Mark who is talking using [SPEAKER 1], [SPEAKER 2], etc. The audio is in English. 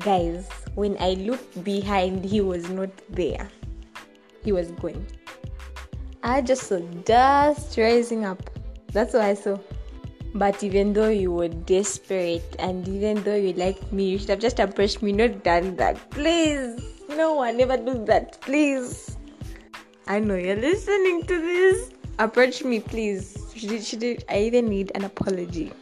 [SPEAKER 1] Guys, when I looked behind, he was not there. He was going. I just saw dust rising up. That's what I saw. But even though you were desperate and even though you liked me, you should have just approached me, not done that. Please. No one ever do that. Please. I know you're listening to this. Approach me, please. Should, should I even need an apology?